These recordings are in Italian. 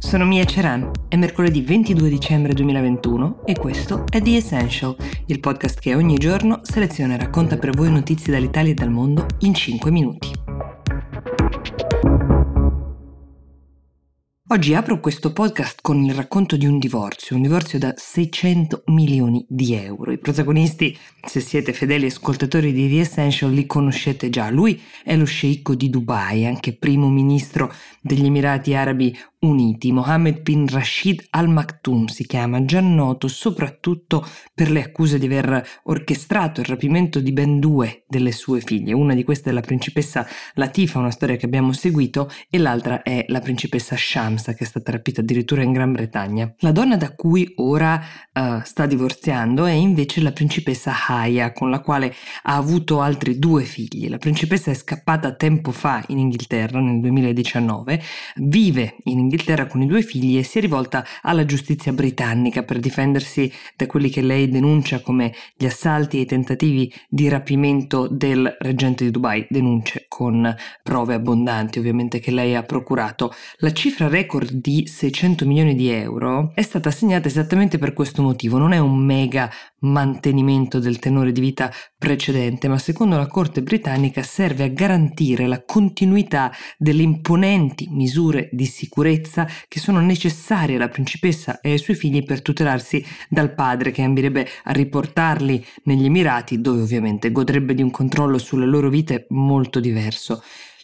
Sono Mia Ceran, è mercoledì 22 dicembre 2021 e questo è The Essential, il podcast che ogni giorno seleziona e racconta per voi notizie dall'Italia e dal mondo in 5 minuti. Oggi apro questo podcast con il racconto di un divorzio, un divorzio da 600 milioni di euro. I protagonisti, se siete fedeli ascoltatori di The Essential, li conoscete già. Lui è lo sceicco di Dubai, anche primo ministro degli Emirati Arabi Uniti, Mohammed bin Rashid Al Maktoum si chiama, già noto soprattutto per le accuse di aver orchestrato il rapimento di ben due delle sue figlie. Una di queste è la principessa Latifa, una storia che abbiamo seguito, e l'altra è la principessa Shamsa, che è stata rapita addirittura in Gran Bretagna. La donna da cui ora uh, sta divorziando è invece la principessa Haya, con la quale ha avuto altri due figli. La principessa è scappata tempo fa in Inghilterra, nel 2019, vive in Inghilterra Inghilterra con i due figli e si è rivolta alla giustizia britannica per difendersi da quelli che lei denuncia come gli assalti e i tentativi di rapimento del reggente di Dubai, denunce con prove abbondanti ovviamente che lei ha procurato. La cifra record di 600 milioni di euro è stata assegnata esattamente per questo motivo, non è un mega mantenimento del tenore di vita precedente, ma secondo la Corte britannica serve a garantire la continuità delle imponenti misure di sicurezza che sono necessarie alla principessa e ai suoi figli per tutelarsi dal padre che ambirebbe a riportarli negli Emirati, dove ovviamente godrebbe di un controllo sulle loro vite molto diverso.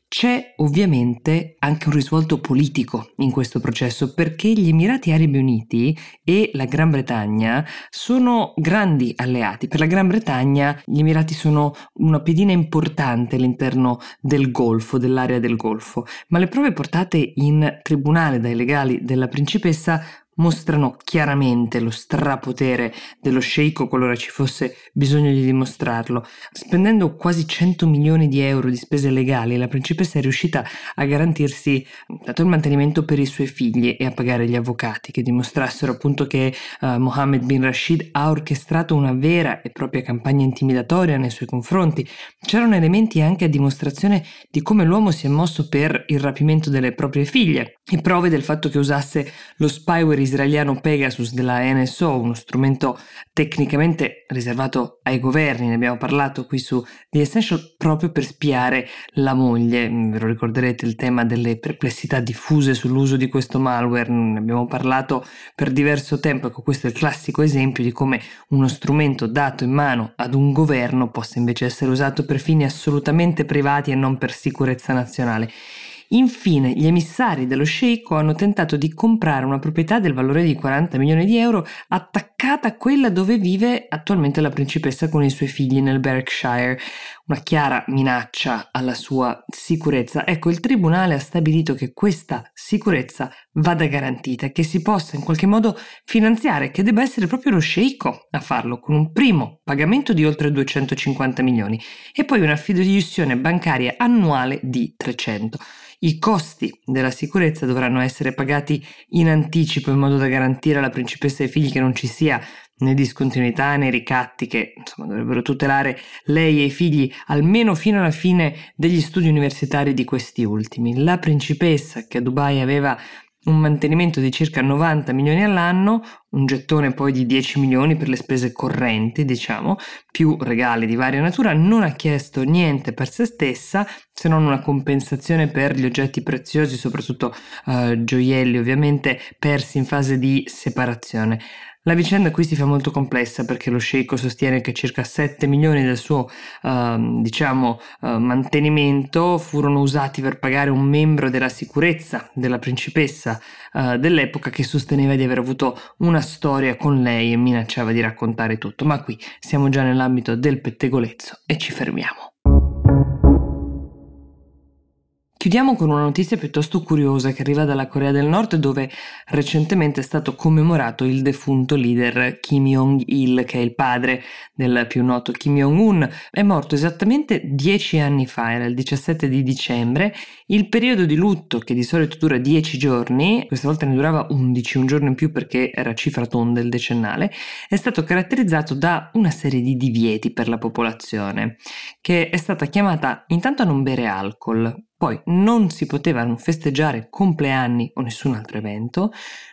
C'è ovviamente anche un risvolto politico in questo processo perché gli Emirati Arabi Uniti e la Gran Bretagna sono grandi alleati. Per la Gran Bretagna gli Emirati sono una pedina importante all'interno del Golfo, dell'area del Golfo, ma le prove portate in tribunale dai legali della principessa mostrano chiaramente lo strapotere dello sceicco qualora ci fosse bisogno di dimostrarlo. Spendendo quasi 100 milioni di euro di spese legali, la principessa è riuscita a garantirsi dato il mantenimento per i suoi figli e a pagare gli avvocati che dimostrassero appunto che uh, Mohammed bin Rashid ha orchestrato una vera e propria campagna intimidatoria nei suoi confronti. C'erano elementi anche a dimostrazione di come l'uomo si è mosso per il rapimento delle proprie figlie e prove del fatto che usasse lo spyware israeliano Pegasus della NSO, uno strumento tecnicamente riservato ai governi, ne abbiamo parlato qui su The Essential, proprio per spiare la moglie. Mm, ve lo ricorderete il tema delle perplessità diffuse sull'uso di questo malware, ne abbiamo parlato per diverso tempo, ecco questo è il classico esempio di come uno strumento dato in mano ad un governo possa invece essere usato per fini assolutamente privati e non per sicurezza nazionale. Infine, gli emissari dello sceicco hanno tentato di comprare una proprietà del valore di 40 milioni di euro attaccata a quella dove vive attualmente la principessa con i suoi figli nel Berkshire, una chiara minaccia alla sua sicurezza. Ecco, il tribunale ha stabilito che questa sicurezza vada garantita, che si possa in qualche modo finanziare, che debba essere proprio lo sceicco a farlo, con un primo pagamento di oltre 250 milioni e poi una fideiussione bancaria annuale di 300. I costi della sicurezza dovranno essere pagati in anticipo in modo da garantire alla principessa e ai figli che non ci sia né discontinuità né ricatti che insomma, dovrebbero tutelare lei e i figli almeno fino alla fine degli studi universitari di questi ultimi. La principessa che a Dubai aveva un mantenimento di circa 90 milioni all'anno, un gettone poi di 10 milioni per le spese correnti, diciamo, più regali di varia natura, non ha chiesto niente per se stessa se non una compensazione per gli oggetti preziosi, soprattutto uh, gioielli ovviamente persi in fase di separazione. La vicenda qui si fa molto complessa perché lo sceicco sostiene che circa 7 milioni del suo uh, diciamo, uh, mantenimento furono usati per pagare un membro della sicurezza della principessa uh, dell'epoca che sosteneva di aver avuto una storia con lei e minacciava di raccontare tutto. Ma qui siamo già nell'ambito del pettegolezzo e ci fermiamo. Chiudiamo con una notizia piuttosto curiosa che arriva dalla Corea del Nord dove recentemente è stato commemorato il defunto leader Kim Jong-il che è il padre del più noto Kim Jong-un. È morto esattamente dieci anni fa, era il 17 di dicembre. Il periodo di lutto che di solito dura dieci giorni, questa volta ne durava undici, un giorno in più perché era cifra tonda il decennale, è stato caratterizzato da una serie di divieti per la popolazione che è stata chiamata intanto a non bere alcol, Poi non si potevano festeggiare compleanni o nessun altro evento,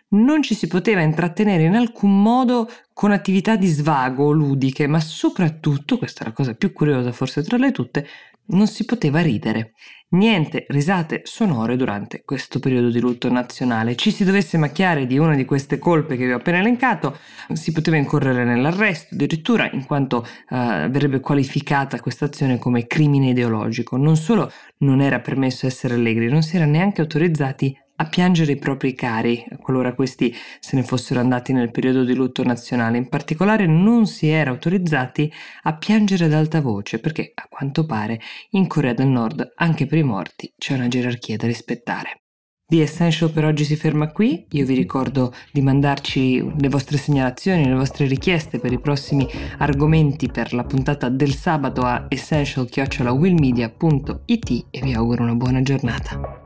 non ci si poteva intrattenere in alcun modo con attività di svago ludiche, ma soprattutto, questa è la cosa più curiosa forse tra le tutte, non si poteva ridere. Niente risate sonore durante questo periodo di lutto nazionale. Ci si dovesse macchiare di una di queste colpe che vi ho appena elencato, si poteva incorrere nell'arresto addirittura in quanto uh, verrebbe qualificata questa azione come crimine ideologico. Non solo non era permesso essere allegri, non si era neanche autorizzati a piangere i propri cari, qualora questi se ne fossero andati nel periodo di lutto nazionale. In particolare non si era autorizzati a piangere ad alta voce, perché a quanto pare in Corea del Nord anche per i morti c'è una gerarchia da rispettare. The Essential per oggi si ferma qui, io vi ricordo di mandarci le vostre segnalazioni, le vostre richieste per i prossimi argomenti per la puntata del sabato a essential-willmedia.it e vi auguro una buona giornata.